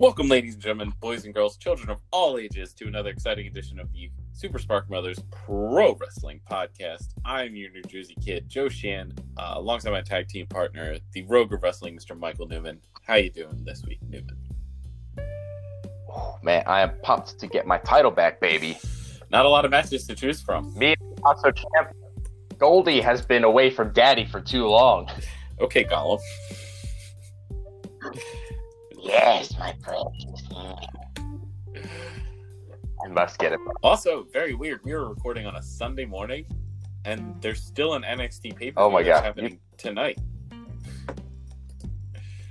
Welcome, ladies and gentlemen, boys and girls, children of all ages, to another exciting edition of the Super Spark Brothers Pro Wrestling Podcast. I'm your New Jersey kid, Joe Shan, uh, alongside my tag team partner, the Rogue of Wrestling, Mr. Michael Newman. How you doing this week, Newman? Oh, man, I am pumped to get my title back, baby. Not a lot of matches to choose from. Me, also champ, Goldie has been away from Daddy for too long. Okay, Gollum. Yes, my precious. I must get it. Also, very weird. We were recording on a Sunday morning, and there's still an NXT paper Oh my God. happening tonight.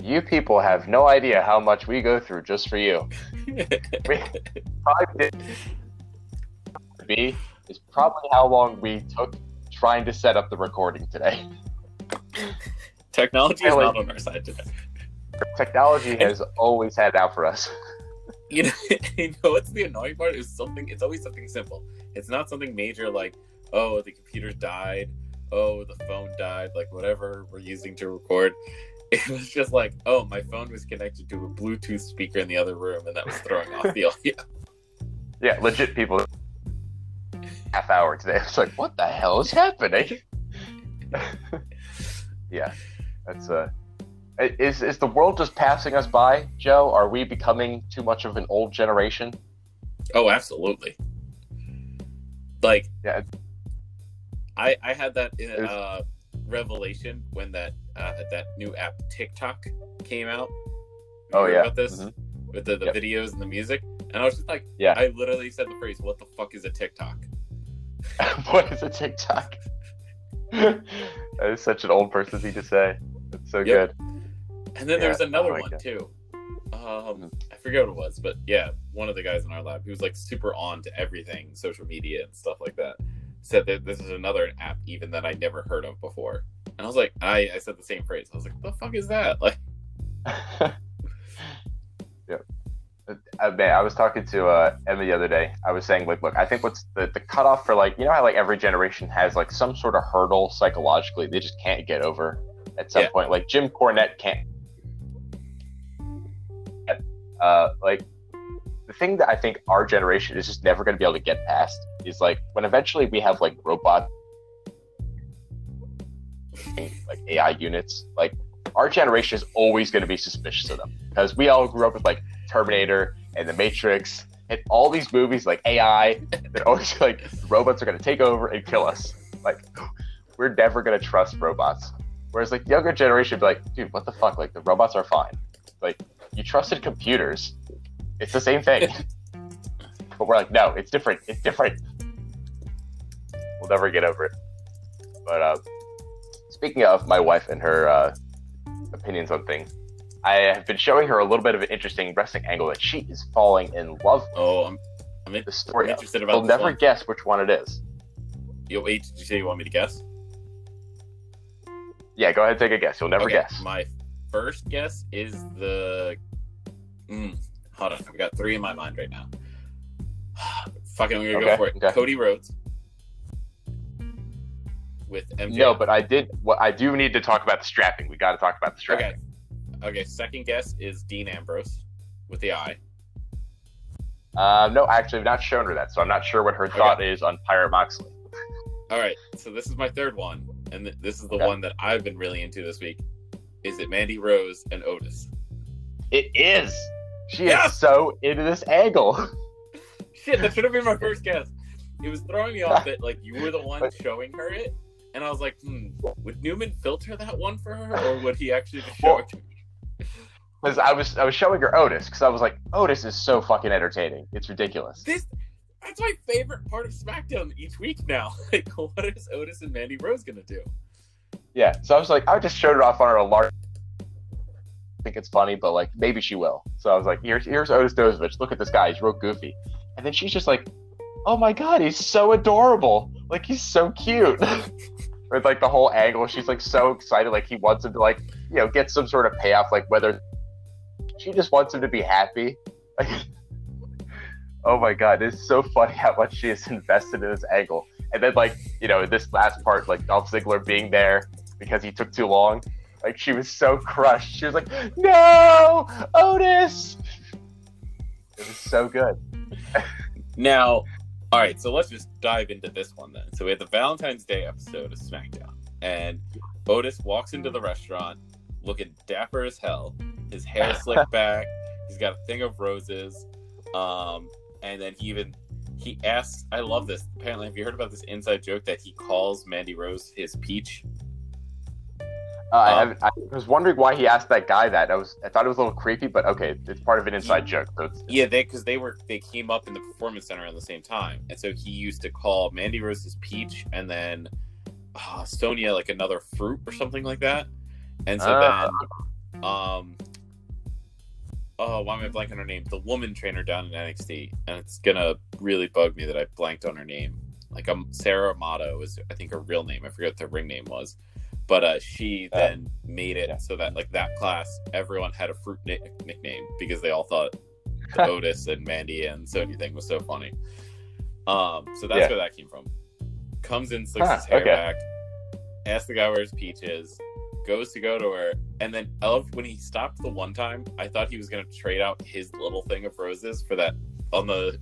You people have no idea how much we go through just for you. We five days to be is probably how long we took trying to set up the recording today. Technology is not on our side today. Technology has always had out for us. You know, you know what's the annoying part is something. It's always something simple. It's not something major like, oh, the computer died, oh, the phone died, like whatever we're using to record. It was just like, oh, my phone was connected to a Bluetooth speaker in the other room, and that was throwing off the audio. Yeah, legit people. Half hour today. It's like, what the hell is happening? yeah, that's uh. Is is the world just passing us by, Joe? Are we becoming too much of an old generation? Oh, absolutely. Like, Yeah. I I had that in, uh, revelation when that uh, that new app TikTok came out. You Oh, yeah. about this Mhm. with the, the Yep. videos and the music, and I was just like, Yeah. I literally said the phrase, "What the fuck is a TikTok?" what is a TikTok? that is such an old person thing to say. It's so Yep. good. And then Yeah. another Oh my one God. too. Um. I forget what it was, but yeah, one of the guys in our lab, he was like super on to everything, social media and stuff like that. Said that this is another app even that I never heard of before, and I was like, I, I said the same phrase. I was like, "The fuck is that?" Like, yeah. Uh, man, I was talking to uh, Emma the other day. I was saying, like, look, I think what's the, the cutoff for like, you know how like every generation has like some sort of hurdle psychologically they just can't get over at some Yeah. point. Like Jim Cornette can't. Uh, like the thing that I think our generation is just never going to be able to get past is like when eventually we have like robot, like AI units. Like our generation is always going to be suspicious of them because we all grew up with like Terminator and The Matrix and all these movies like AI. They're always like robots are going to take over and kill us. Like we're never going to trust robots. Whereas like younger generation be like, dude, what the fuck? Like the robots are fine. Like you trusted computers. It's the same thing. but we're like, no, it's different. It's different. We'll never get over it. But uh, speaking of my wife and her uh, opinions on things, I have been showing her a little bit of an interesting wrestling angle that she is falling in love with oh, I'm I'm, in, the I'm story of. interested about. You'll never one. guess which one it is. Yo, wait, did you say you want me to guess? Yeah, go ahead and take a guess. You'll never Okay, guess. My first guess is the. Mm, hold on, I've got three in my mind right now. Fucking, I'm gonna Okay, go for it. okay. Cody Rhodes with MJ. No, but I did. What I do need to talk about the strapping. We got to talk about the strapping. okay. Okay, second guess is Dean Ambrose with the eye. Uh, no, actually, I've not shown her that, so I'm not sure what her Okay. thought is on Pirate Moxley. All right, so this is my third one, and th- this is the Okay. one that I've been really into this week. Is it Mandy Rose and Otis? It is. She is so into this angle. Shit, that should have been my first guess. It was throwing me off that like you were the one showing her it, and I was like, hmm, would Newman filter that one for her, or would he actually just show Well- it to me? Because I was I was showing her Otis because I was like, Otis is so fucking entertaining. It's ridiculous. This that's my favorite part of SmackDown each week now. Like, what is Otis and Mandy Rose gonna do? Yeah. So I was like, I just showed it off on her a large. Think it's funny, but like maybe she will. So I was like, here's here's Otis Dozovic. Look at this guy. He's real goofy. And then she's just like, oh my god, he's so adorable. Like he's so cute. With like the whole angle, she's like so excited. Like he wants him to like you know get some sort of payoff. Like whether she just wants him to be happy. Like, oh my god, it's so funny how much she is invested in this angle. And then like you know this last part, like Dolph Ziggler being there because he took too long. Like she was so crushed. She was like, "No, Otis." It was so good. Now, all right, so let's just dive into this one then. So we have the Valentine's Day episode of SmackDown, and Otis walks into the restaurant looking dapper as hell. His hair slicked back. He's got a thing of roses. Um, and then he even he asks. I love this. Apparently, have you heard about this inside joke that he calls Mandy Rose his peach? Uh, I, Um, haven't- I was wondering why he asked that guy that. I was I thought it was a little creepy, but okay, it's part of an inside joke. So it's, Yeah, they because they were they came up in the performance center at the same time, and so he used to call Mandy Rose his peach, and then uh, Sonya like another fruit or something like that. And so Ah. then, um, oh, why am I blanking on her name? The woman trainer down in NXT, and it's gonna really bug me that I blanked on her name. Like um, Sara Amato is I think her real name. I forget what the ring name was, but uh, she Uh, then made it yeah. so that like that class, everyone had a fruit nick- nickname because they all thought the Otis and Mandy and Sonya thing was so funny. Um, so that's Yeah. where that came from. Comes in, slicks Huh, his hair okay. back, asks the guy where his peach is, goes to go to her, and then I love when he stopped the one time. I thought he was gonna trade out his little thing of roses for that on the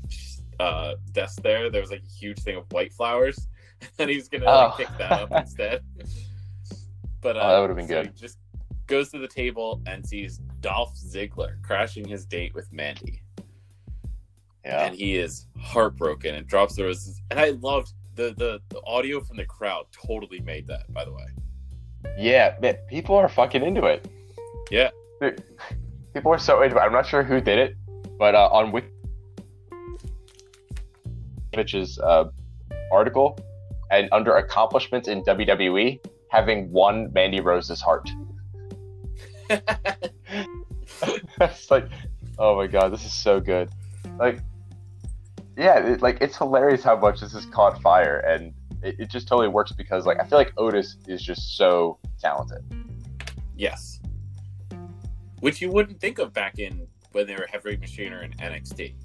uh, desk there. There was like a huge thing of white flowers, and he was gonna like, Oh. pick that up instead. But uh, Oh, that would've been so good. He just goes to the table and sees Dolph Ziggler crashing his date with Mandy yeah. and he is heartbroken and drops the roses. And I loved the, the the audio from the crowd. Totally made that, by the way. Yeah, man, people are fucking into it. Yeah. Dude, people are so into it. I'm not sure who did it, but uh, on Wik- Mitch's uh, article, and under accomplishments in WWE, having won Mandy Rose's heart. it's like, oh my god, this is so good. Like, yeah, it, like it's hilarious how much this has caught fire, and it, it just totally works because like I feel like Otis is just so talented. yes, which you wouldn't think of back in when they were heavy machinery in NXT.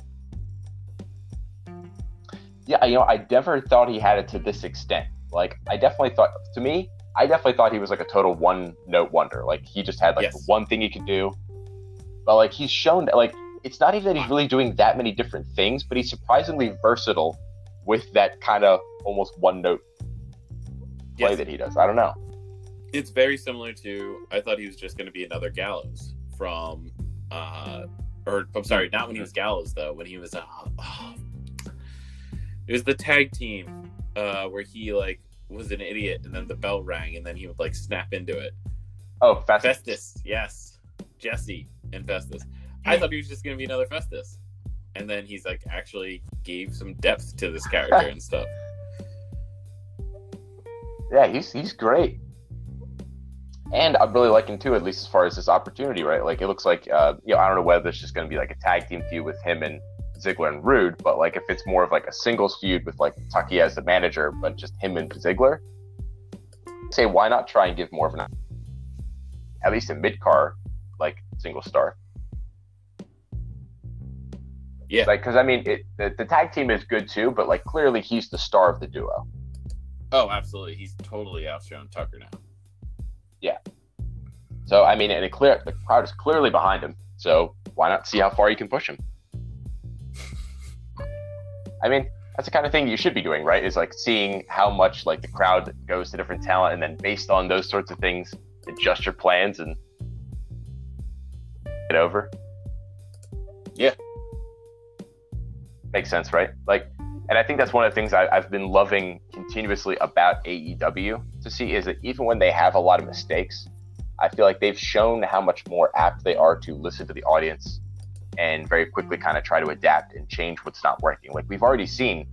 Yeah, you know, I never thought he had it to this extent. Like, I definitely thought, to me, I definitely thought he was like a total one note wonder. Like, he just had like Yes. one thing he could do. But like, he's shown that, like, it's not even that he's really doing that many different things, but he's surprisingly versatile with that kind of almost one note play Yes, that he does. I don't know. it's very similar to. I thought he was just going to be another Gallows from, uh, or I'm sorry, not when he was Gallows though. When he was, uh, oh, it was the tag team uh, where he like was an idiot, and then the bell rang, and then he would like snap into it. Oh, Festus. Festus, yes, Jesse and Festus. I thought he was just gonna be another Festus, and then he's like actually gave some depth to this character and stuff. Yeah, he's he's great. And I'm really liking too, at least as far as this opportunity, right? Like it looks like uh, you know, I don't know whether it's just gonna be like a tag team feud with him and Ziggler and Roode, but like if it's more of like a singles feud with like Tucker as the manager, but just him and Ziggler, say why not try and give more of an at least a midcard like single star. Yeah. Like, because I mean, it, the, the tag team is good too, but like clearly he's the star of the duo. Oh, absolutely, he's totally outshone Tucker now. Yeah. So I mean, and it clear the crowd is clearly behind him. So why not see how far you can push him? I mean, that's the kind of thing you should be doing, right? Is like seeing how much like the crowd goes to different talent, and then based on those sorts of things, adjust your plans and get over. Yeah. makes sense, right? Like, and I think that's one of the things I, I've been loving continuously about AEW to see is that even when they have a lot of mistakes, I feel like they've shown how much more apt they are to listen to the audience and very quickly kind of try to adapt and change what's not working. Like we've already seen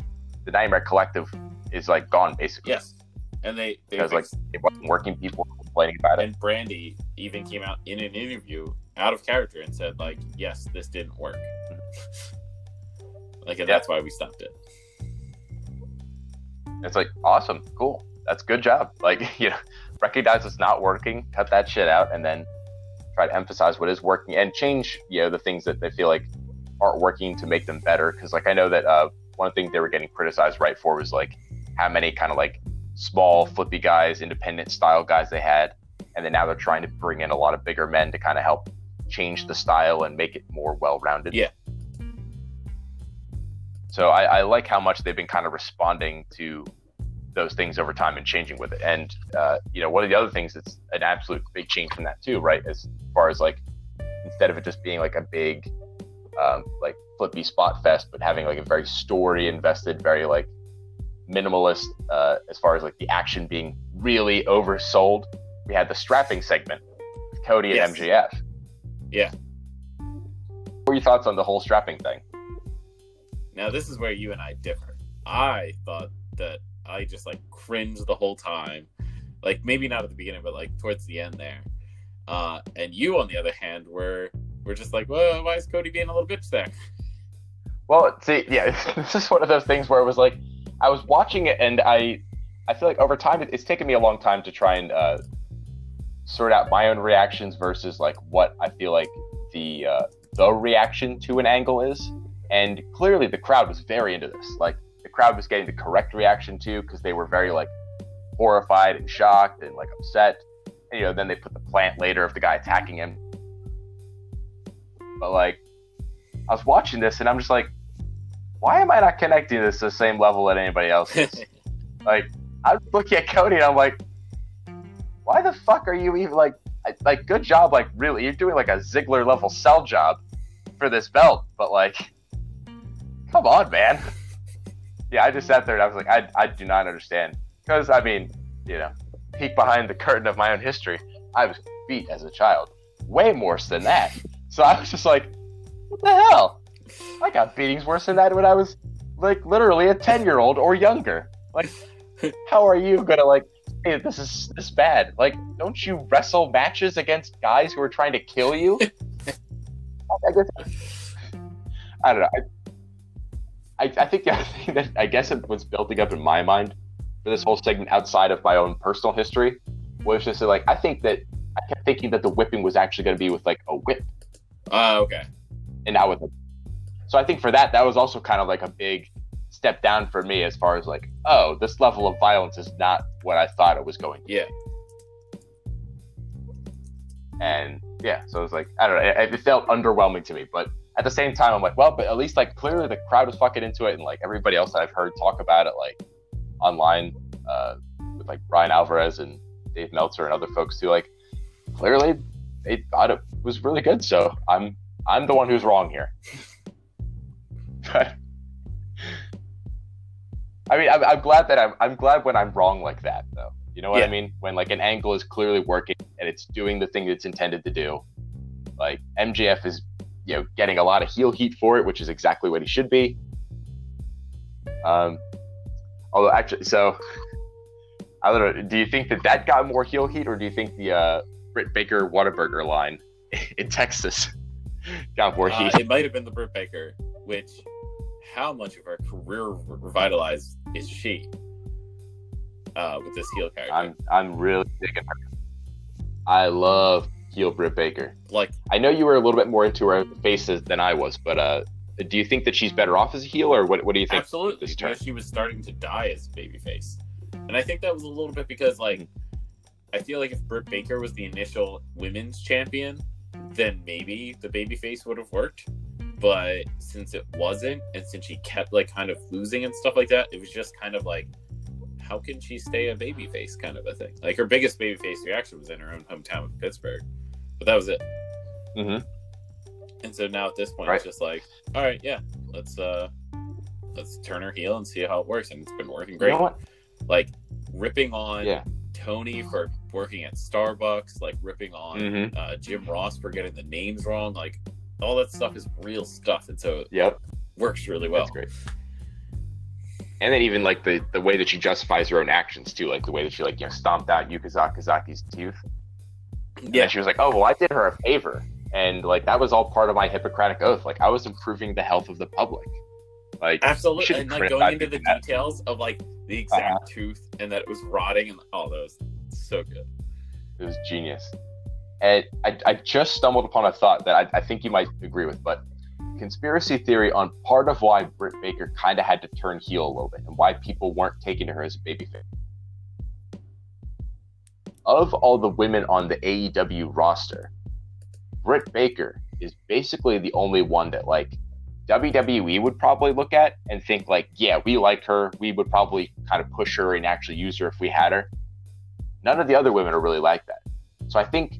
the Nightmare Collective is like gone basically. Yes, and they they Because like it wasn't working, people were complaining about it. and Brandi even came out in an interview out of character and said like, yes, this didn't work. like, and Yeah. that's why we stopped it. It's like awesome, cool. That's good job. Like, you know, recognize it's not working, cut that shit out, and then try to emphasize what is working and change, you know, the things that they feel like aren't working to make them better. Because like I know that uh, one of the things they were getting criticized right for was like how many kind of like small flippy guys, independent style guys they had, and then now they're trying to bring in a lot of bigger men to kind of help change the style and make it more well rounded. Yeah. so I, I like how much they've been kind of responding to those things over time and changing with it. And uh, you know, one of the other things that's an absolute big change from that too, right? As far as like instead of it just being like a big um, like flippy spot fest, but having like a very story invested, very like minimalist uh, as far as like the action being really oversold. We had the strapping segment with Cody and Yes. MJF. Yeah. What were your thoughts on the whole strapping thing? Now this is where you and I differ. I thought that I just like cringed the whole time. Like maybe not at the beginning, but like towards the end there. Uh, and you, on the other hand, were were just like, well, why is Cody being a little bitch there? Well, see, yeah, this is one of those things where it was like I was watching it, and I, I feel like over time it's taken me a long time to try and uh, sort out my own reactions versus like what I feel like the uh, the reaction to an angle is, and clearly the crowd was very into this. Like crowd was getting the correct reaction too because they were very like horrified and shocked and like upset. And, you know, then they put the plant later of the guy attacking him. But like, I was watching this and I'm just like, why am I not connecting this to the same level that anybody else is? like, I was looking at Cody and I'm like, why the fuck are you even like, I- like, good job, like, really, you're doing like a Ziggler level sell job for this belt, but like, come on, man. Yeah, I just sat there and I was like, I, I do not understand. Because, I mean, you know, peek behind the curtain of my own history, I was beat as a child. Way worse than that. So I was just like, what the hell? I got beatings worse than that when I was like literally a 10 year old or younger. Like, how are you gonna like, hey, this is this bad? Like, don't you wrestle matches against guys who are trying to kill you? I guess I don't know. I, I, I think the other thing that I guess it was building up in my mind for this whole segment outside of my own personal history was just that, like I think that I kept thinking that the whipping was actually going to be with like a whip Oh, okay. and not with a. So I think for that, that was also kind of like a big step down for me as far as like, oh, this level of violence is not what I thought it was going to. Yeah. And yeah, so it was like, I don't know, it, it felt underwhelming to me, but at the same time, I'm like, well, but at least like clearly the crowd was fucking into it, and like everybody else that I've heard talk about it, like online uh, with like Bryan Alvarez and Dave Meltzer and other folks too, like clearly they thought it was really good. So I'm I'm the one who's wrong here. but I mean, I'm, I'm glad that I'm I'm glad when I'm wrong like that, though. You know what I mean? When like an angle is clearly working and it's doing the thing it's intended to do. Like MJF is, you know, getting a lot of heel heat for it, which is exactly what he should be. Um, although actually, so I don't know. Do you think that that got more heel heat, or do you think the uh, Britt Baker Whataburger line in Texas got more Uh, heat? it might have been the Britt Baker, which how much of her career revitalized is she uh, with this heel character? I'm I'm really digging her. I love heel Britt Baker. like, I know you were a little bit more into her faces than I was, but uh, do you think that she's better off as a heel, or what? What do you think? absolutely, this turn? she was starting to die as a babyface, and I think that was a little bit because like I feel like if Britt Baker was the initial women's champion, then maybe the babyface would have worked. But since it wasn't, and since she kept like kind of losing and stuff like that, it was just kind of like, how can she stay a babyface kind of a thing? Like her biggest babyface reaction was in her own hometown of Pittsburgh, but that was it. Mhm. And so now at this point, Right. it's just like, all right, yeah, let's uh, let's turn her heel and see how it works, and it's been working You great. know what? Like ripping on Yeah. Tony for working at Starbucks, like ripping on Mhm. uh, Jim Ross for getting the names wrong, like all that stuff is real stuff, and so it Yep. works really well. That's great. And then even like the the way that she justifies her own actions too, like the way that she like you know stomped out Yuka Sakazaki's tooth. Yeah, she was like, "Oh well, I did her a favor," and like that was all part of my Hippocratic oath. Like I was improving the health of the public. Like absolutely, and like going into the that. details of like the exact Uh-huh. tooth and that it was rotting and all those, so good. It was genius. And I, I just stumbled upon a thought that I, I think you might agree with, but conspiracy theory on part of why Britt Baker kind of had to turn heel a little bit and why people weren't taking her as a babyface. Of all the women on the AEW roster, Britt Baker is basically the only one that like WWE would probably look at and think like, yeah, we like her. We would probably kind of push her and actually use her if we had her. None of the other women are really like that. So I think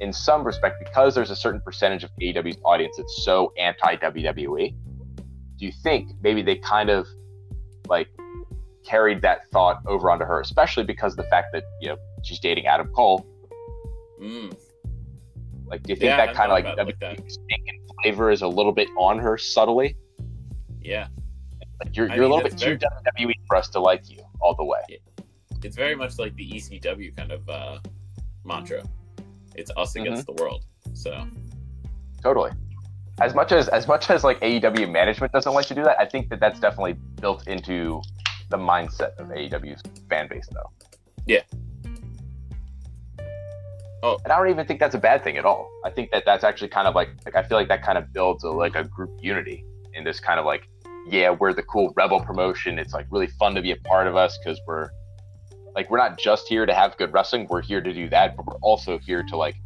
in some respect, because there's a certain percentage of AEW's audience that's so anti WWE, do you think maybe they kind of like carried that thought over onto her, especially because of the fact that, you know, she's dating Adam Cole. Mm. Like, do you think Yeah, that kind of like like WWE's flavor is a little bit on her subtly? Yeah, Like you're, I you're a little bit that's too WWE for us to like you all the way. it's very much like the ECW kind of uh, mantra. It's us against Mm-hmm. the world. So Totally. As much as as much as like AEW management doesn't like to do that, I think that that's definitely built into the mindset of AEW's fan base, though. Yeah. Oh. and I don't even think that's a bad thing at all. I think that that's actually kind of like like I feel like that kind of builds a, like a group unity in this kind of like yeah we're the cool rebel promotion. It's like really fun to be a part of us because we're like we're not just here to have good wrestling. We're here to do that, but we're also here to like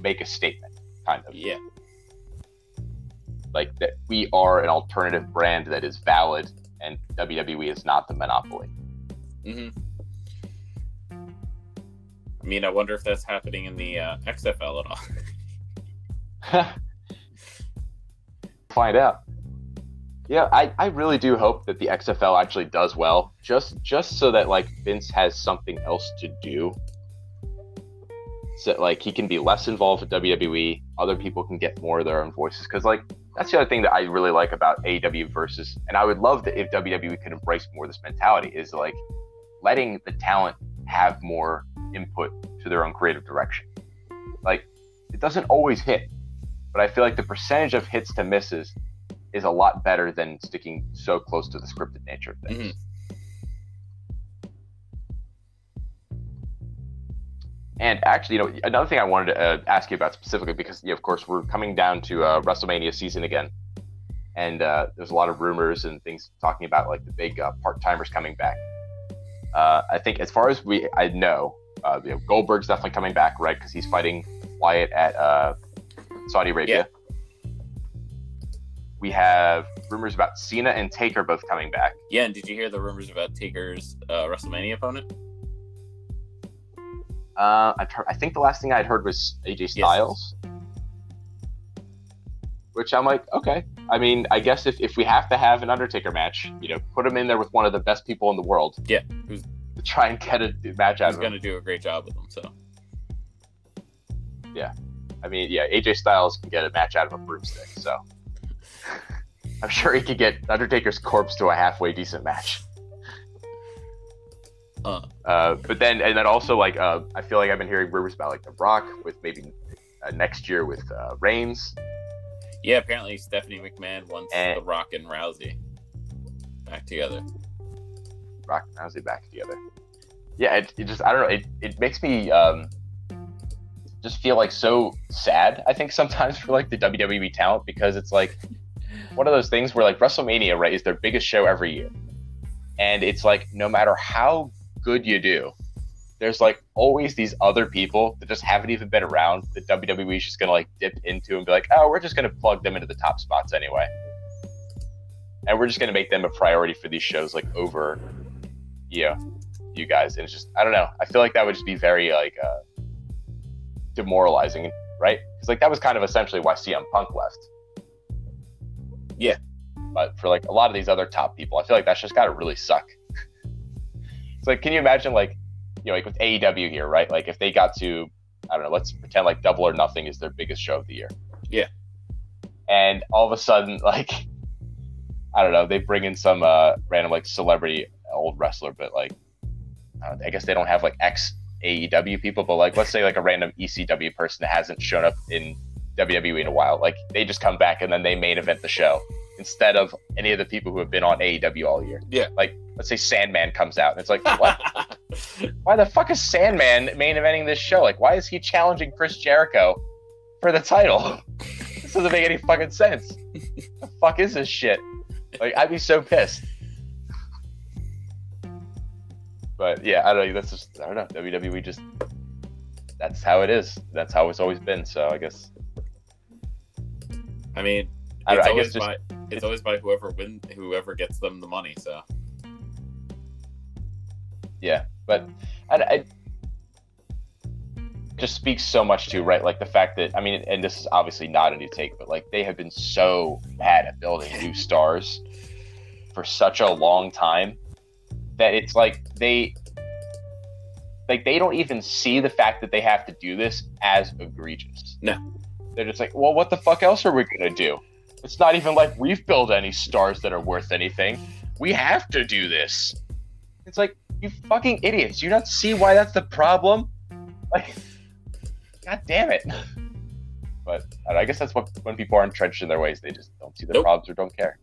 make a statement, kind of yeah, like that we are an alternative brand that is valid and WWE is not the monopoly. hmm I mean, I wonder if that's happening in the uh, XFL at all. Find out. Yeah, I, I really do hope that the XFL actually does well, just just so that like Vince has something else to do. So like he can be less involved with WWE, other people can get more of their own voices. Because like that's the other thing that I really like about AEW versus, and I would love that if WWE could embrace more of this mentality is like letting the talent have more input to their own creative direction. Like it doesn't always hit, but I feel like the percentage of hits to misses is a lot better than sticking so close to the scripted nature of things. Mhm. And actually, you know, another thing I wanted to uh, ask you about specifically because, you know, of course, we're coming down to uh, WrestleMania season again, and uh, there's a lot of rumors and things talking about like the big uh, part timers coming back. Uh, I think, as far as we I know, uh, you know, Goldberg's definitely coming back, right? Because he's fighting Wyatt at uh, Saudi Arabia. We have rumors about Cena and Taker both coming back. Yeah, and did you hear the rumors about Taker's uh, WrestleMania opponent? Uh, I've I think the last thing I'd heard was AJ Styles, which I'm like, okay. I mean, I guess if, if we have to have an Undertaker match, you know, put him in there with one of the best people in the world. Yeah, who's- to try and get a match out He's of going to do a great job with them. So yeah, I mean, yeah, AJ Styles can get a match out of a broomstick, so I'm sure he could get Undertaker's corpse to a halfway decent match. Uh. Uh, but then, and then also, like, uh, I feel like I've been hearing rumors about like The Rock with maybe uh, next year with uh, Reigns. yeah, apparently Stephanie McMahon wants And- The Rock and Rousey back together. Rock and Rousey back together. Yeah, it, it just I don't know. It, it makes me um, just feel like so sad. I think sometimes for like the WWE talent because it's like one of those things where like WrestleMania right is their biggest show every year, and it's like no matter how good you do, there's like always these other people that just haven't even been around that WWE's just gonna like dip into and be like, oh, we're just gonna plug them into the top spots anyway. And we're just gonna make them a priority for these shows like over yeah, you guys. And it's just I don't know. I feel like that would just be very like uh demoralizing, right? Because like that was kind of essentially why CM Punk left. Yeah. But for like a lot of these other top people, I feel like that's just gotta really suck. it's like can you imagine like you know, like with AEW here, right? Like if they got to I don't know, let's pretend like double or nothing is their biggest show of the year. Yeah. And all of a sudden, like I don't know, they bring in some uh random like celebrity old wrestler, but like I, don't, I guess they don't have like ex AEW people, but like let's say like a random ECW person that hasn't shown up in WWE in a while, like they just come back and then they main event the show instead of any of the people who have been on AEW all year. Yeah. Like let's say Sandman comes out and it's like what? why the fuck is Sandman main eventing this show? Like why is he challenging Chris Jericho for the title? this doesn't make any fucking sense. the fuck is this shit? Like I'd be so pissed. But yeah, I don't know. That's just I don't know. WWE just that's how it is. That's how it's always been. So I guess I mean, I, it's I always guess just my it's always by whoever win, whoever gets them the money. So yeah, but I, I just speaks so much to right, like the fact that I mean, and this is obviously not a new take, but like they have been so bad at building new stars for such a long time that it's like they like they don't even see the fact that they have to do this as egregious. No. They're just like, well, what the fuck else are we gonna do? It's not even like we've built any stars that are worth anything. We have to do this. It's like, you fucking idiots. You don't see why that's the problem? Like, god damn it. But I guess that's what when people are entrenched in their ways, they just don't see the Nope. problems or don't care.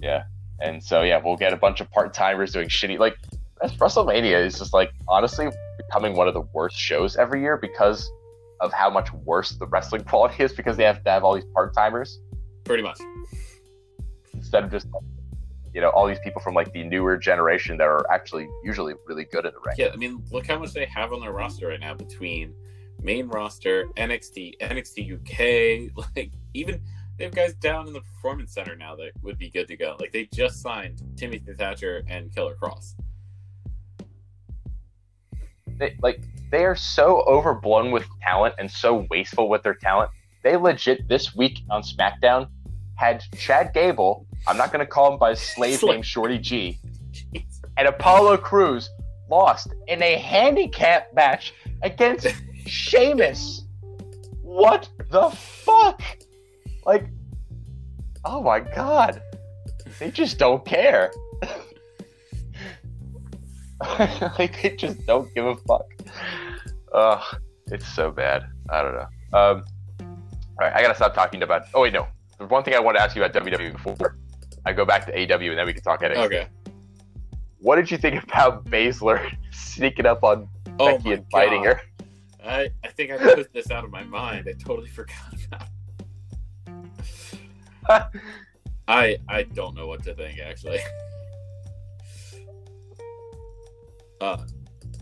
Yeah. And so yeah, we'll get a bunch of part timers doing shitty like that's WrestleMania is just like honestly becoming one of the worst shows every year because of how much worse the wrestling quality is because they have to have all these part timers pretty much. instead of just you know all these people from like the newer generation that are actually usually really good in the ring. Yeah, I mean, look how much they have on their roster right now between main roster, NXT, NXT UK, like even they have guys down in the performance center now that would be good to go. Like they just signed Timothy Thatcher and Killer Kross. They, like they are so overblown with talent and so wasteful with their talent. They legit this week on SmackDown had Chad Gable. I'm not going to call him by his slave Slave. name Shorty G. And Apollo Crews lost in a handicap match against Sheamus. What the fuck? Like, oh my god. They just don't care. like, they just don't give a fuck. Ugh, it's so bad. I don't know. Um, all right, I gotta stop talking about. Oh, wait, no. There's one thing I want to ask you about WWE before I go back to AW and then we can talk NXT. Okay. What did you think about Baszler sneaking up on Oh Becky and biting her? I, I think I put this out of my mind. I totally forgot about. it. I I don't know what to think actually. Uh,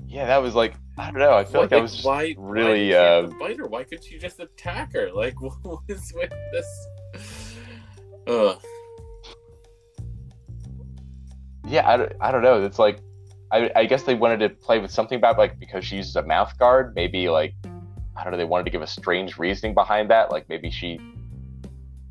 Yeah, that was like I don't know. I feel like that was just why really, why uh, she fight her? Why couldn't you just attack her? Like what was with this? Ugh. yeah. I, don't- I don't know. It's like I, I guess they wanted to play with something about like because she uses a mouth guard. Maybe like I don't know. They wanted to give a strange reasoning behind that. Like maybe she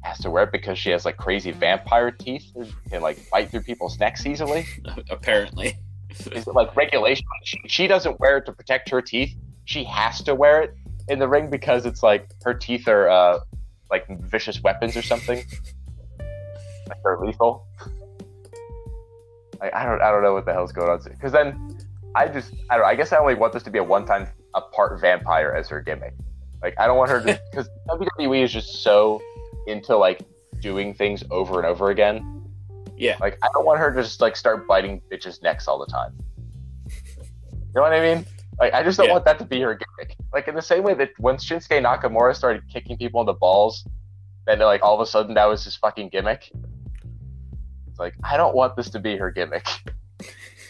has to wear it because she has like crazy vampire teeth and can like bite through people's necks easily. Apparently. Is it like regulation? She, she doesn't wear it to protect her teeth. She has to wear it in the ring because it's like her teeth are uh, like vicious weapons or something. Like they're lethal. I, I don't I don't know what the hell's going on. Because then I just I don't know, I guess I only want this to be a one time a part vampire as her gimmick. Like I don't want her to because WWE is just so into like doing things over and over again. Yeah. Like I don't want her to just like start biting bitches' necks all the time. You know what I mean? Like I just don't Yeah. want that to be her gimmick. Like in the same way that when Shinsuke Nakamura started kicking people in the balls, then like all of a sudden that was his fucking gimmick. It's like I don't want this to be her gimmick.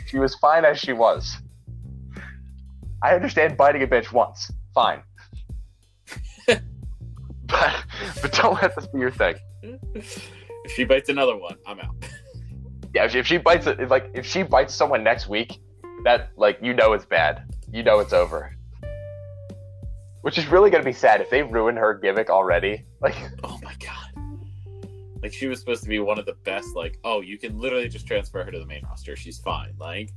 she was fine as she was. I understand biting a bitch once, fine. but but don't let this be your thing. if she bites another one, I'm out. Yeah, if she, if she bites it, if, like if she bites someone next week, that like you know it's bad. You know it's over. Which is really gonna be sad if they ruin her gimmick already. Like, Oh my god. Like she was supposed to be one of the best. Like, oh, you can literally just transfer her to the main roster. She's fine. Like,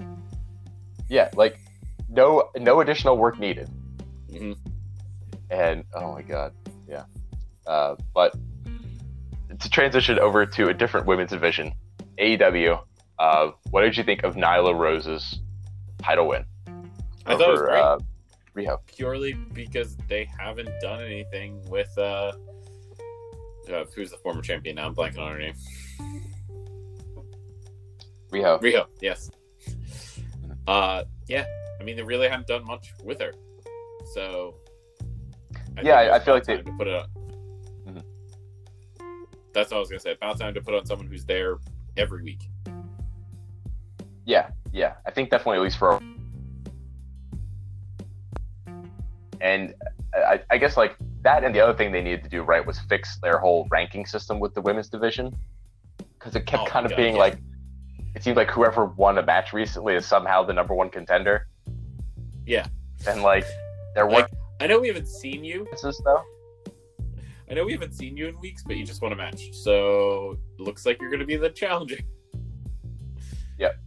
yeah, like no no additional work needed. mhm. And oh my god, yeah. Uh, but to transition over to a different women's division, AEW. Uh, what did you think of Nyla Rose's title win? I thought it was over, great. Uh, Riho. purely because they haven't done anything with uh, uh who's the former champion now? I'm blanking on her name. Riho. Riho, yes. Uh, yeah. I mean, they really haven't done much with her, so. think Yeah, I- I feel like they- to put it. On. Mhm. That's what I was gonna say. About time to put on someone who's there every week. Yeah, yeah. I think definitely at least for. And uh, I, I guess like that and the other thing they needed to do right was fix their whole ranking system with the women's division because it kept Oh, kind of God, being yeah. like it seemed like whoever won a match recently is somehow the number one contender. Yeah. And like there were Like, I know we haven't seen you. though. I know we haven't seen you in weeks, but you just won a match. So looks like you're going to be the challenger. Yep.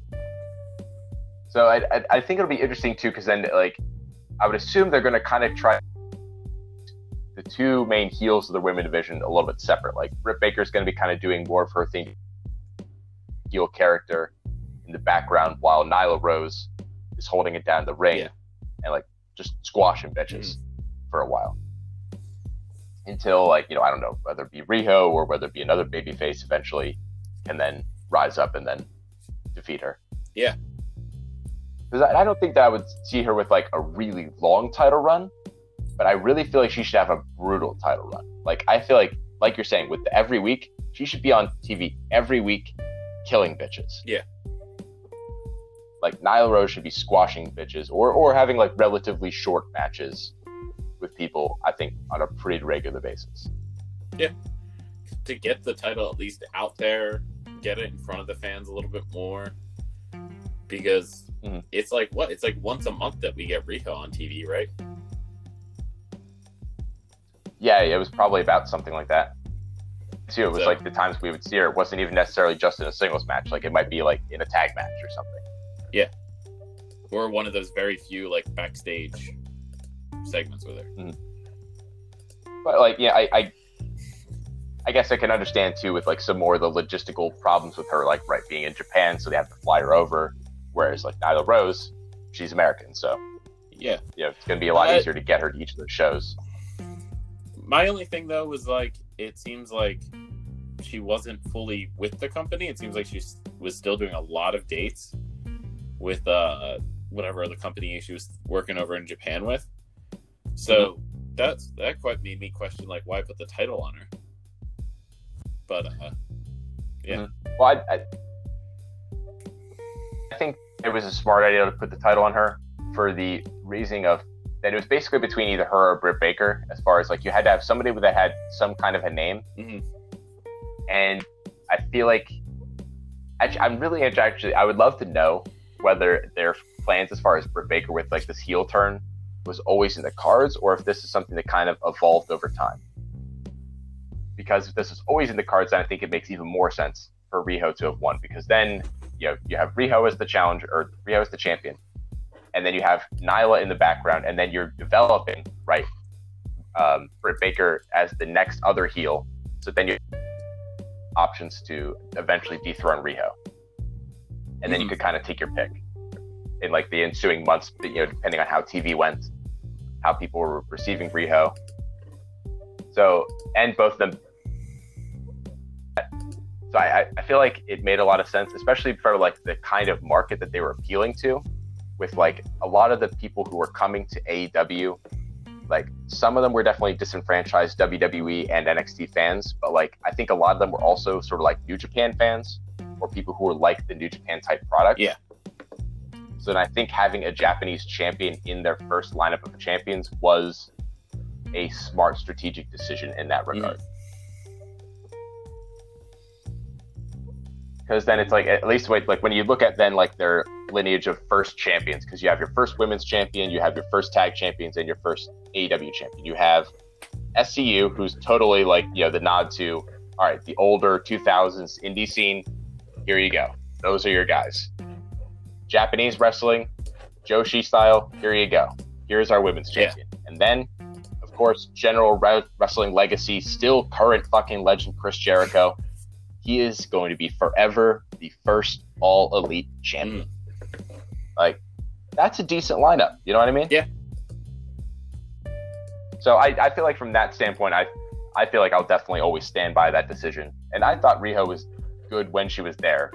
So I, I, I think it'll be interesting too, because then like I would assume they're going to kind of try the two main heels of the women division a little bit separate. Like Britt Baker's going to be kind of doing more of her thing, heel character in the background, while Nyla Rose is holding it down the ring Yeah. and like just squashing bitches mm. for a while. Until like you know I don't know whether it be Riho or whether it be another babyface eventually, can then rise up and then defeat her. Yeah. Because I, I don't think that I would see her with like a really long title run, but I really feel like she should have a brutal title run. Like I feel like, like you're saying, with the every week, she should be on TV every week, killing bitches. Yeah. Like Nyla Rose should be squashing bitches, or or having like relatively short matches with people. I think on a pretty regular basis. Yeah. To get the title at least out there, get it in front of the fans a little bit more. Because Mhm. it's like what? It's like once a month that we get Riho on TV, right? Yeah, it was probably about something like that. Too, it was So- like the times we would see her. It wasn't even necessarily just in a singles match. Like it might be like in a tag match or something. Yeah. Or one of those very few like backstage segments with her. But like, yeah, I, I, I guess I can understand too with like some more of the logistical problems with her, like right being in Japan, so they have to fly her over. Whereas like Nyla Rose, she's American, so Yeah. you know it's gonna be a lot Uh, easier to get her to each of those shows. My only thing though was like it seems like she wasn't fully with the company. It seems like she was still doing a lot of dates with uh whatever other company she was working over in Japan with. So that's that quite made me question like why put the title on her. But uh yeah. Well, I, I, I think it was a smart idea to put the title on her for the reasoning of that it was basically between either her or Britt Baker, as far as like you had to have somebody that had some kind of a name, mhm. and I feel like actually, I'm really actually I would love to know whether their plans as far as Britt Baker with like this heel turn was always in the cards, or if this is something that kind of evolved over time. Because if this is always in the cards, then I think it makes even more sense for Riho to have won, because then you know you have Riho as the challenger or Riho as the champion, and then you have Nyla in the background, and then you're developing right um, Britt Baker as the next other heel. So then you have options to eventually dethrone Riho, and then you Mhm. could kind of take your pick in like the ensuing months, you know, depending on how TV went, how people were receiving Riho. So, and both of them. So I, I- I feel like it made a lot of sense, especially for like the kind of market that they were appealing to, with like a lot of the people who were coming to AEW. Like some of them were definitely disenfranchised WWE and NXT fans, but like I think a lot of them were also sort of like New Japan fans or people who were like the New Japan type product. Yeah. So I think having a Japanese champion in their first lineup of champions was a smart strategic decision in that mm. regard. Because then it's like at least like when you look at then like their lineage of first champions, because you have your first women's champion, you have your first tag champions, and your first AEW champion. You have SCU, who's totally like you know the nod to all right, the older 2000s indie scene. Here you go. Those are your guys. Japanese wrestling, Joshi style. Here you go. Here's our women's Yeah. champion. And then, of course, General Re- Wrestling Legacy, still current fucking legend Chris Jericho. He is going to be forever the first all elite champion. Mm. Like, that's a decent lineup. You know what I mean? Yeah. So I, I feel like from that standpoint, I I feel like I'll definitely always stand by that decision. And I thought Riho was good when she was there,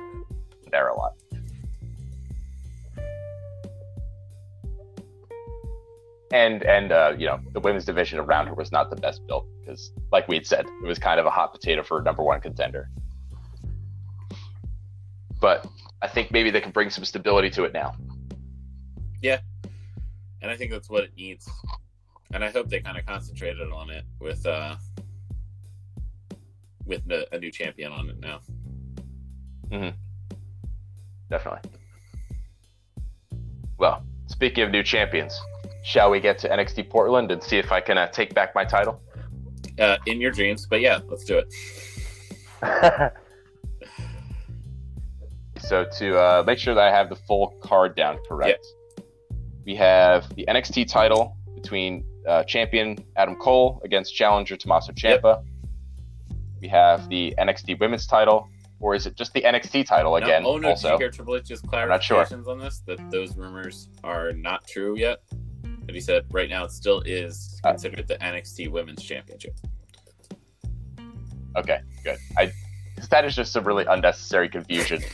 there a lot. And and uh, you know the women's division around her was not the best built because, like we had said, it was kind of a hot potato for a number one contender. But I think maybe they can bring some stability to it now. Yeah, and I think that's what it needs. and I hope they kind of concentrated on it with uh with the, a new champion on it now. Definitely. Well, speaking of new champions, shall we get to NXT Portland and see if I can uh, take back my title? Uh, in your dreams, but yeah, let's do it. so to uh, make sure that I have the full card down correct, we have the NXT title between uh, champion Adam Cole against challenger Tommaso Ciampa. We have the NXT Women's title, or is it just the NXT title again? Now, oh no, did also, you hear Triple H's not sure. clarifications on this? That those rumors are not true yet. But he said right now it still is Uh, considered the NXT Women's Championship. Okay, good. I that is just some really unnecessary confusion.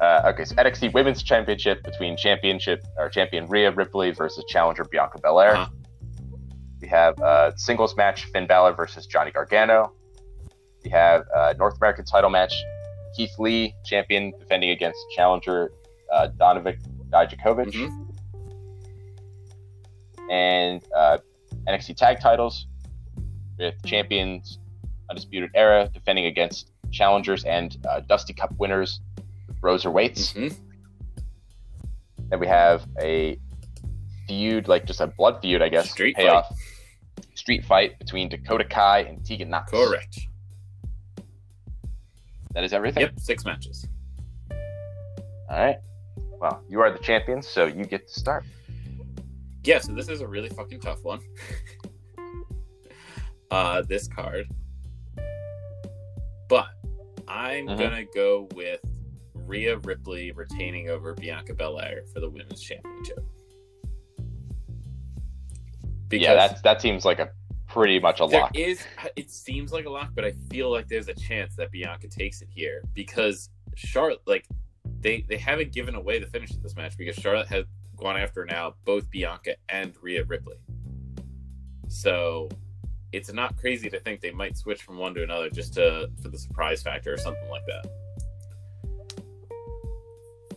Uh, okay, so NXT Women's Championship between championship or champion Rhea Ripley versus challenger Bianca Belair. Uh-huh. We have a singles match Finn Balor versus Johnny Gargano. We have a North American title match Keith Lee, champion, defending against challenger uh, Dominik Dijakovic. Mhm. And uh, NXT tag titles with champions Undisputed Era defending against challengers and uh, Dusty Cup winners, Broserweights. Mhm. Then we have a feud, like just a blood feud, I guess. Street payoff. Street fight between Dakota Kai and Tegan Nox. Correct. That is everything. Yep, six matches. All right. Well, you are the champions, so you get to start. Yeah, so this is a really fucking tough one. uh, this card. But I'm Mhm. gonna go with Rhea Ripley retaining over Bianca Belair for the women's championship. yeah, that's that seems like a pretty much a there lock. is it seems like a lock, but I feel like there's a chance that Bianca takes it here because Charlotte like they they haven't given away the finish of this match because Charlotte has gone after now both Bianca and Rhea Ripley. So it's not crazy to think they might switch from one to another just to for the surprise factor or something like that.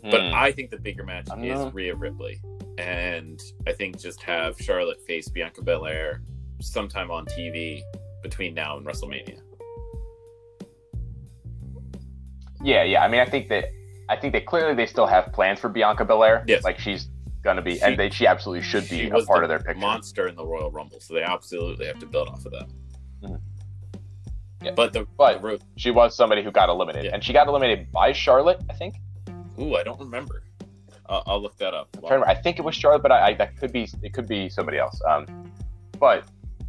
But Hmm. I think the bigger match is know. Rhea Ripley. And I think just have Charlotte face Bianca Belair sometime on TV between now and WrestleMania. Yeah, yeah. I mean, I think that I think that clearly they still have plans for Bianca Belair. Yes. Like she's gonna be, She- and they, she absolutely should be a part the of their picture. monster in the Royal Rumble, so they absolutely have to build off of that. Mhm. Yeah. But the, But- the road, She was somebody who got eliminated, Yeah. and she got eliminated by Charlotte. I think. ooh, I don't remember. I'll, I'll look that up. I'm trying to remember. I think it was Charlotte, but I, I that could be it could be somebody else. Um, but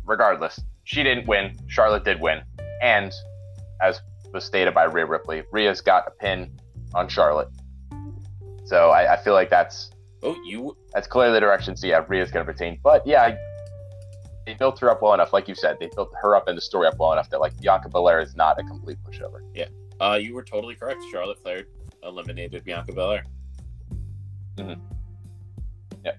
regardless, she didn't win. Charlotte did win, and as was stated by Rhea Ripley, Rhea's got a pin on Charlotte. So I, I feel like that's Oh, you that's clearly the direction. So yeah, Rhea's going to retain. But yeah, I, they built her up well enough, like you said. They built her up and the story up well enough that like Bianca Belair is not a complete pushover. Yeah, uh, you were totally correct. Charlotte Flair eliminated Bianca Belair. Mhm. Yep.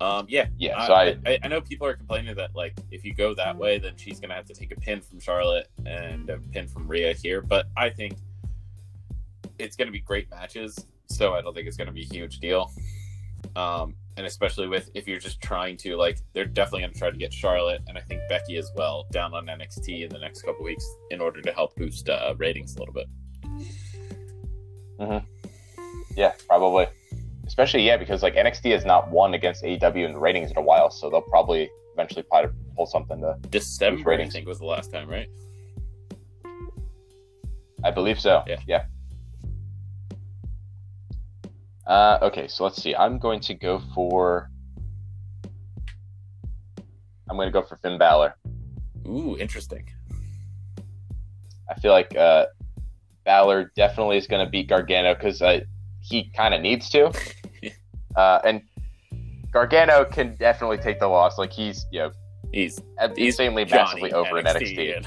Um, yeah, Yeah. I, So I I, I know people are complaining that like if you go that way, then she's gonna have to take a pin from Charlotte and a pin from Rhea here. But I think it's gonna be great matches, so I don't think it's gonna be a huge deal. Um, and especially with if you're just trying to like, they're definitely gonna try to get Charlotte and I think Becky as well down on NXT in the next couple weeks in order to help boost uh, ratings a little bit. yeah probably, especially yeah because like NXT has not won against AEW in the ratings in a while, so they'll probably eventually probably pull something to. December, I ratings. think, was the last time, right? I believe so. Yeah. Yeah. Uh, okay, so let's see. I'm going to go for. I'm going to go for Finn Balor. Ooh, interesting. I feel like uh, Balor definitely is going to beat Gargano because uh, he kind of needs to. uh, and Gargano can definitely take the loss. Like he's you know He's He's insanely Johnny massively over in NXT.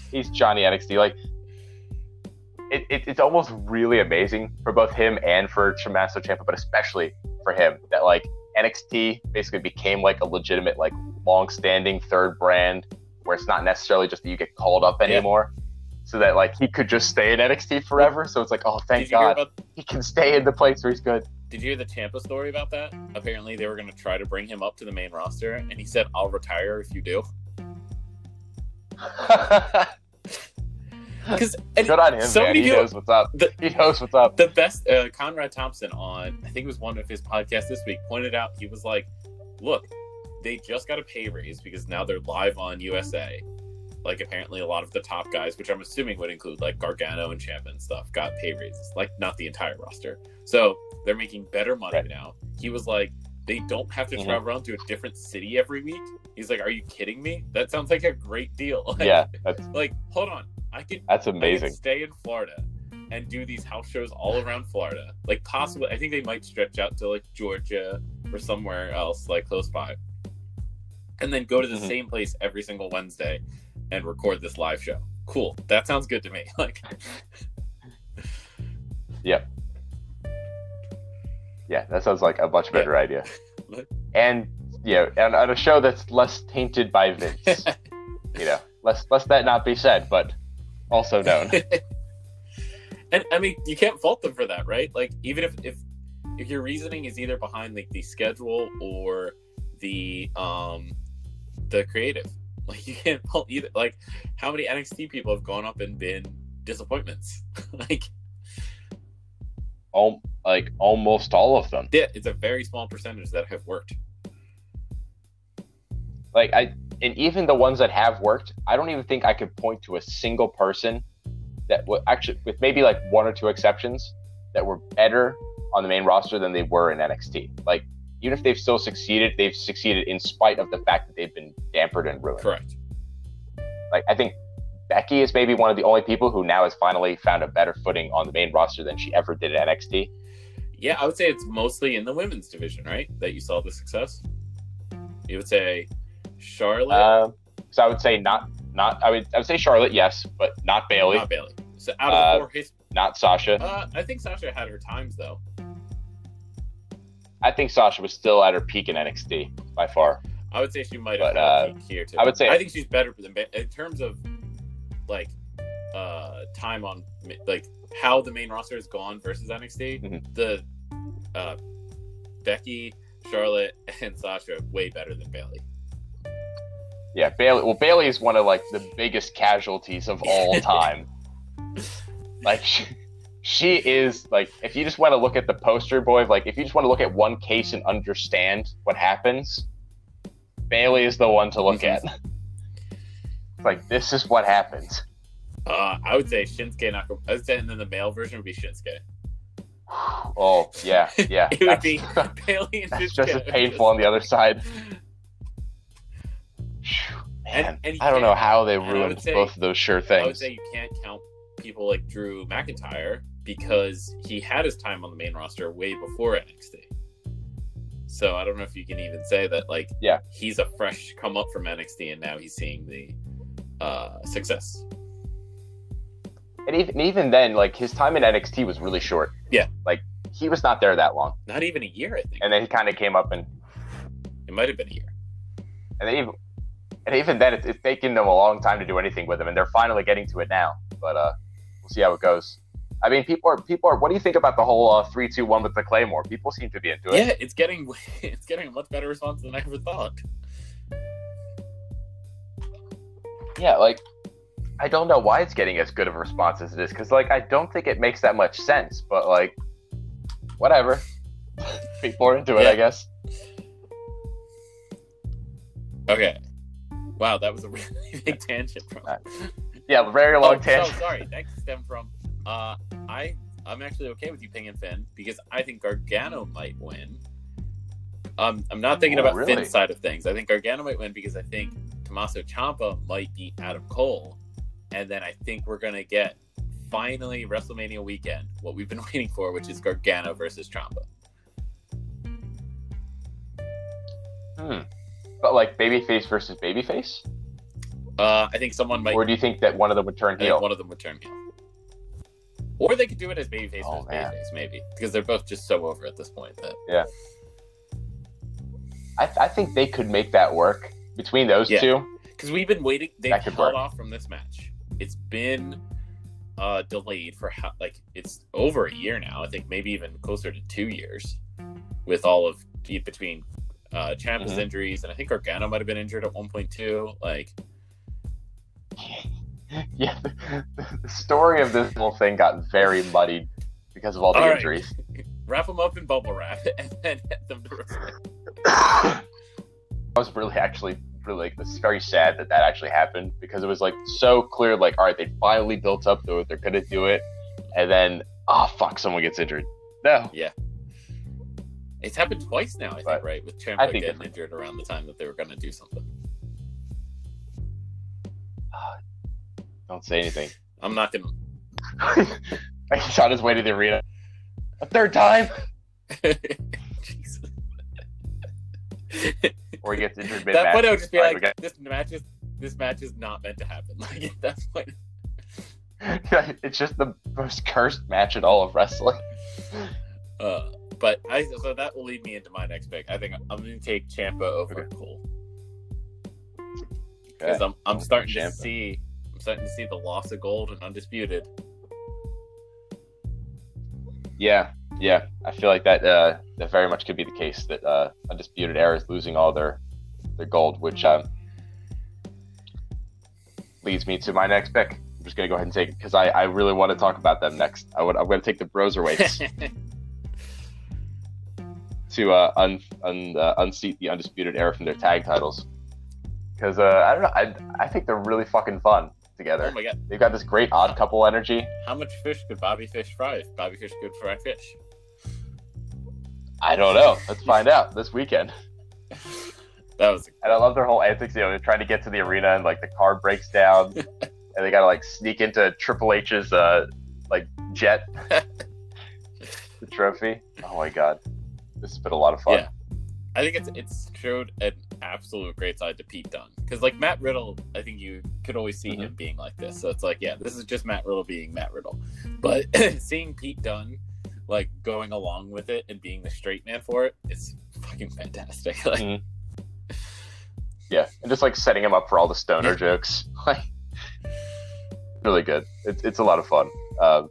He's Johnny NXT. Like it, it, it's almost really amazing for both him and for Tommaso Ciampa, but especially for him that like NXT basically became like a legitimate like long-standing third brand where it's not necessarily just that you get called up Yeah. anymore. So that like he could just stay in NXT forever. So it's like, oh, thank did you hear God about he can stay in the place where he's good. did you hear the Ciampa story about that? Apparently, they were going to try to bring him up to the main roster, and he said, "I'll retire if you do." Because Good on him, so man. many He knows what's up. the, He knows what's up. the best uh, Conrad Thompson on I think it was one of his podcasts this week pointed out he was like, look, they just got a pay raise because now they're live on USA. Like apparently a lot of the top guys, which I'm assuming would include like Gargano and Ciampa and stuff, got pay raises. Like not the entire roster. So they're making better money Right. now. He was like, they don't have to Mhm. travel around to a different city every week. He's like, Are you kidding me? That sounds like a great deal. Yeah, Like, hold on. I could that's I could amazing. stay in Florida and do these house shows all around Florida. Like possibly, I think they might stretch out to like Georgia or somewhere else, like close by, and then go to the Mhm. same place every single Wednesday and record this live show. Cool. That sounds good to me. Like, Yep. Yeah, that sounds like a much better idea. And yeah, and on a show that's less tainted by Vince. you know, less less that not be said, but also known. and I mean, you can't fault them for that, right? Like, even if if if your reasoning is either behind like the schedule or the um the creative, like you can't fault either. Like, how many NXT people have gone up and been disappointments? like, all like almost all of them. yeah, it's a very small percentage that have worked. Like I and even the ones that have worked, I don't even think I could point to a single person that would actually with maybe like one or two exceptions that were better on the main roster than they were in NXT. Like even if they've still succeeded, they've succeeded in spite of the fact that they've been dampered and ruined. Correct. Like I think Becky is maybe one of the only people who now has finally found a better footing on the main roster than she ever did at NXT. Yeah, I would say it's mostly in the women's division, right? That you saw the success. You would say Charlotte, Um, so I would say not not I would I would say Charlotte, yes, but not Bayley, not not, Bayley. So out of Uh, four, his, Sasha. uh, I think Sasha had her times though. I think Sasha was still at her peak in NXT by far. I would say she might have But, uh, peak here too. I would say- I think she's better than Ba- in terms of like uh time on like how the main roster has gone versus NXT. Mhm. The uh Becky, Charlotte, and Sasha way better than Bayley. Yeah, Bayley. Well, Bayley is one of like the biggest casualties of all time. like she, she is like if you just want to look at the poster boy, like if you just want to look at one case and understand what happens, Bayley is the one to look Mhm. at. like this is what happens. Uh, I would say Shinsuke Nakamura. I would say, and then the male version would be Shinsuke. Oh yeah, yeah. it would be Bayley and that's Shinsuke. just as painful on the other side. Man, And- and I don't know how they and I would ruined say- both of those sure things. I would say you can't count people like Drew McIntyre because he had his time on the main roster way before NXT. So I don't know if you can even say that like Yeah. he's a fresh come up from NXT and now he's seeing the uh, success. And even even then, like his time in NXT was really short. Yeah. like he was not there that long, Not even a year, I think. and then he kind of came up and it might have been a year. and then even and even then, it's, it's taken them a long time to do anything with him, and they're finally getting to it now. But uh, we'll see how it goes. I mean, people are people are. What do you think about the whole uh, three two one with the Claymore? People seem to be into it. Yeah, it's getting it's getting a much better response than I ever thought. Yeah, like I don't know why it's getting as good of a response as it is, because like I don't think it makes that much sense. But like, whatever. people are into it, Yeah. I guess. Okay. Wow, that was a really big tangent from that. Yeah, very long oh, tangent. So sorry, that stem from uh I I'm actually okay with you pinging Finn because I think Gargano might win. Um I'm not thinking Oh, about really? Finn's side of things. I think Gargano might win because I think Tommaso Ciampa might be out of Cole. And then I think we're gonna get finally WrestleMania weekend, what we've been waiting for, which is Gargano versus Ciampa. Hmm. But like babyface versus babyface, Uh I think someone might or do you think that one of them would turn I think heel? one of them would turn heel. Or they could do it as babyface Oh, versus man. babyface, maybe. Because they're both just so over at this point that I, I think they could make that work between those Yeah. two. because we've been waiting. They've That could held work. off from this match. It's been uh, delayed for how, like it's over a year now. I think maybe even closer to two years. with all of between uh Mhm. injuries and I think Gargano might have been injured at one point too. Like yeah, the, the story of this whole thing got very muddied because of all the All right. injuries. wrap them up in bubble wrap and then hit them to. I was really actually really like it's very sad that that actually happened because it was like so clear like all right they finally built up though they're gonna do it and then oh fuck someone gets injured no It's happened twice now, I think, But right? With think getting injured around the time that they were going to do something. don't say anything I'm not going to. he's on his way to the arena a third time Jesus. or he gets injured mid that point, I would just be like, this match is this match is not meant to happen. Like at that point, it's just the most cursed match in all of wrestling uh, but I so that will lead me into my next pick. I think I'm going to take Ciampa over Okay. Cole because I'm I'm Oh, starting to see I'm starting to see the loss of gold and undisputed. Yeah, yeah. I feel like that uh, that very much could be the case that uh, Undisputed Era is losing all their their gold, which um, leads me to my next pick. I'm just gonna go ahead and take it because I, I really want to talk about them next. I would I'm gonna take the Broserweights to uh, un, un, uh, unseat the Undisputed Era from their tag titles because uh, I don't know I I think they're really fucking fun together. oh my god, They've got this great odd couple energy. how much fish could Bobby Fish fry? If Bobby Fish could fry fish. I don't know. Let's find out this weekend. That was And I love their whole antics. You know, they're trying to get to the arena and like the car breaks down, and they gotta like sneak into Triple H's uh like jet, the trophy. Oh my god, this has been a lot of fun. Yeah. I think it's it's showed an absolute great side to Pete Dunne because like Matt Riddle, I think you could always see him being like this. So it's like, yeah, this is just Matt Riddle being Matt Riddle. But seeing Pete Dunne like going along with it and being the straight man for it, it's fucking fantastic. Like, Mhm. Yeah, and just like setting him up for all the stoner Yeah. jokes, like really good. It's it's a lot of fun. Um,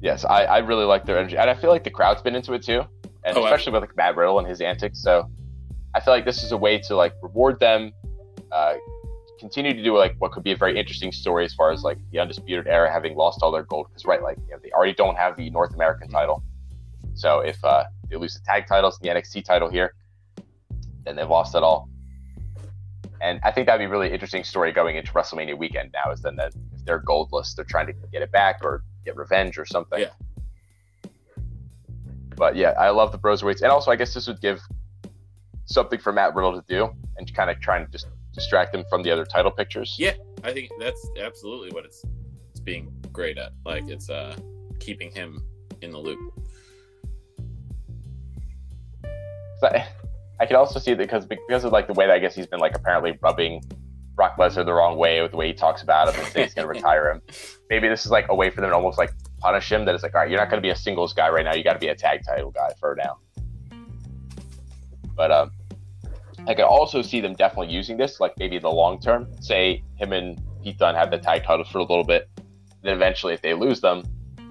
yes, I, I really like their energy, and I feel like the crowd's been into it too, and Oh, especially with like Matt Riddle and his antics. So I feel like this is a way to like reward them, uh, continue to do like what could be a very interesting story as far as like the undisputed era having lost all their gold because right, like you know, they already don't have the North American title. So if uh, they lose the tag titles and the NXT title here, then they've lost it all. And I think that'd be a really interesting story going into WrestleMania weekend now is then that if they're goldless, they're trying to get it back or get revenge or something. Yeah. But yeah, I love the Broserweights. And also, I guess this would give something for Matt Riddle to do and kind of trying to just distract him from the other title pictures. Yeah. I think that's absolutely what it's it's being great at. Like it's uh keeping him in the loop. I, I can also see that because because of like the way that I guess he's been like apparently rubbing Brock Lesnar the wrong way with the way he talks about him and saying he's gonna retire him. Maybe this is like a way for them to almost like punish him. That it's like, all right, you're not gonna be a singles guy right now. You got to be a tag title guy for now. But um, I could also see them definitely using this, like maybe in the long term. Say him and Pete Dunne have the tag titles for a little bit, then eventually, if they lose them,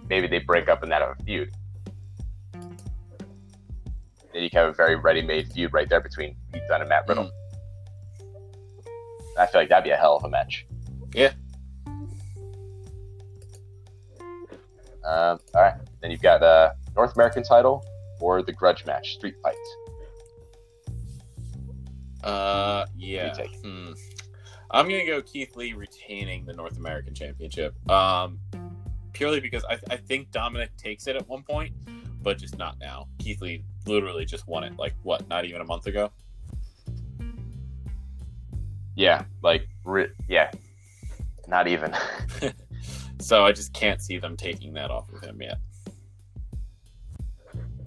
maybe they break up and that have a feud. Then you can have a very ready-made feud right there between Pete Dunne and Matt Riddle. I feel like that'd be a hell of a match. Yeah. Um, all right. Then you've got uh, North American title or the grudge match, street fight. Uh, yeah. What do you Hmm. I'm gonna go Keith Lee retaining the North American Championship. Um, purely because I, I think Dominic takes it at one point, but just not now. Keith Lee literally just won it like what? Not even a month ago. Yeah, like re- yeah, not even. So I just can't see them taking that off of him yet.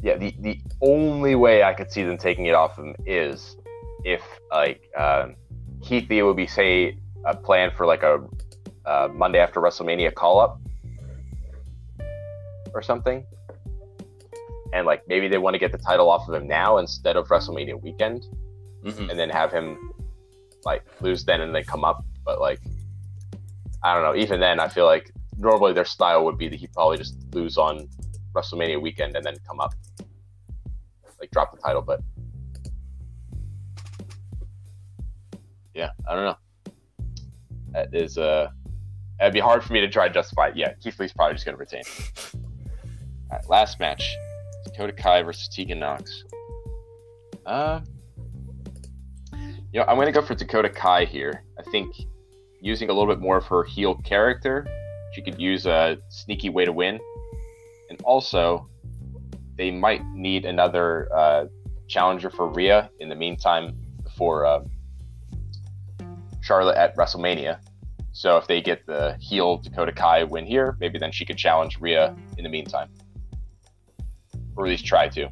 yeah, the the only way I could see them taking it off of him is if like um, Keith Lee would be say a plan for like a uh, Monday after WrestleMania call up or something, and like maybe they want to get the title off of him now instead of WrestleMania weekend, Mhm. and then have him like lose then and then come up. But like I don't know. Even then, I feel like normally their style would be that he'd probably just lose on WrestleMania weekend and then come up. Like drop the title, but yeah, I don't know. That is uh, it'd be hard for me to try to justify. It. Yeah, Keith Lee's probably just gonna retain. All right, last match: Dakota Kai versus Tegan Nox. Uh, you know, I'm gonna go for Dakota Kai here. I think using a little bit more of her heel character, she could use a sneaky way to win, and also they might need another uh, challenger for Rhea in the meantime for uh, Charlotte at WrestleMania. So if they get the heel Dakota Kai win here, maybe then she could challenge Rhea in the meantime, or at least try to,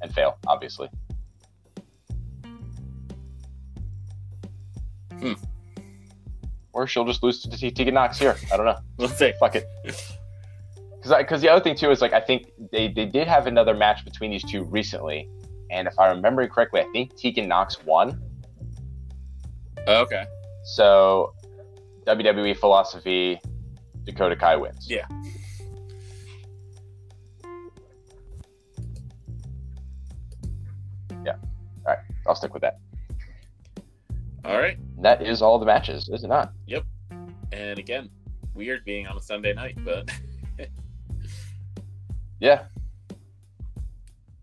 and fail, obviously. Hmm. Or she'll just lose to Tegan Nox here. I don't know. We'll see. Fuck it. Because because the other thing too is like I think they they did have another match between these two recently, and if I remember correctly, I think Tegan Nox won. Oh, okay. So WWE philosophy, Dakota Kai wins. Yeah. Yeah. All right. I'll stick with that. All right. And that is all the matches, is it not? Yep. And again, weird being on a Sunday night, but Yeah.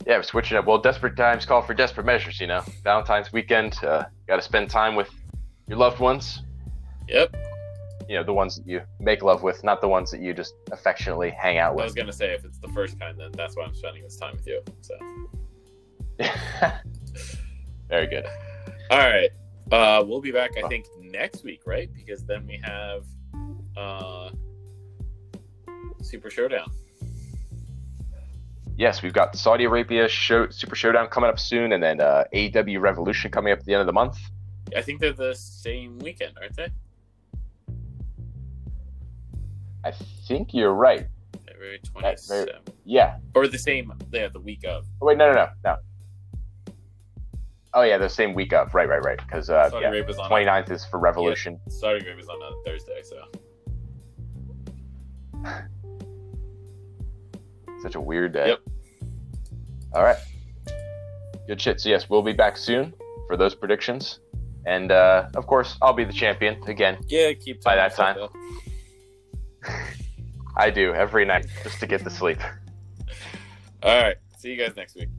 Yeah, we're switching up. Well, desperate times call for desperate measures, you know. Valentine's weekend, uh, got to spend time with your loved ones. yep. You know, the ones that you make love with, not the ones that you just affectionately hang out with. I was gonna say if it's the first kind, then that's why I'm spending this time with you. So. Very good. All right. Uh, we'll be back, I think, next week, right? Because then we have uh, Super Showdown. Yes, we've got Saudi Arabia show, Super Showdown coming up soon, and then uh, AEW Revolution coming up at the end of the month. I think they're the same weekend, aren't they? I think you're right. February That's very- 27th. Yeah. Or the same, yeah, the week of. Oh, wait, no, no, no, no. Oh yeah, the same week of. Right, right, right. Because uh, Saudi yeah, Arabia's on 29th is for Revolution. A, Saudi Arabia's on a Thursday, so. Such a weird day. Yep. All right. Good shit. So yes, we'll be back soon for those predictions, and uh, of course, I'll be the champion again. Yeah, keep By that time. I do every night just to get the sleep. All right. See you guys next week.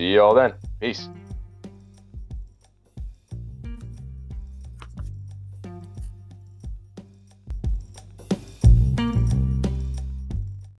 See you all then. Peace.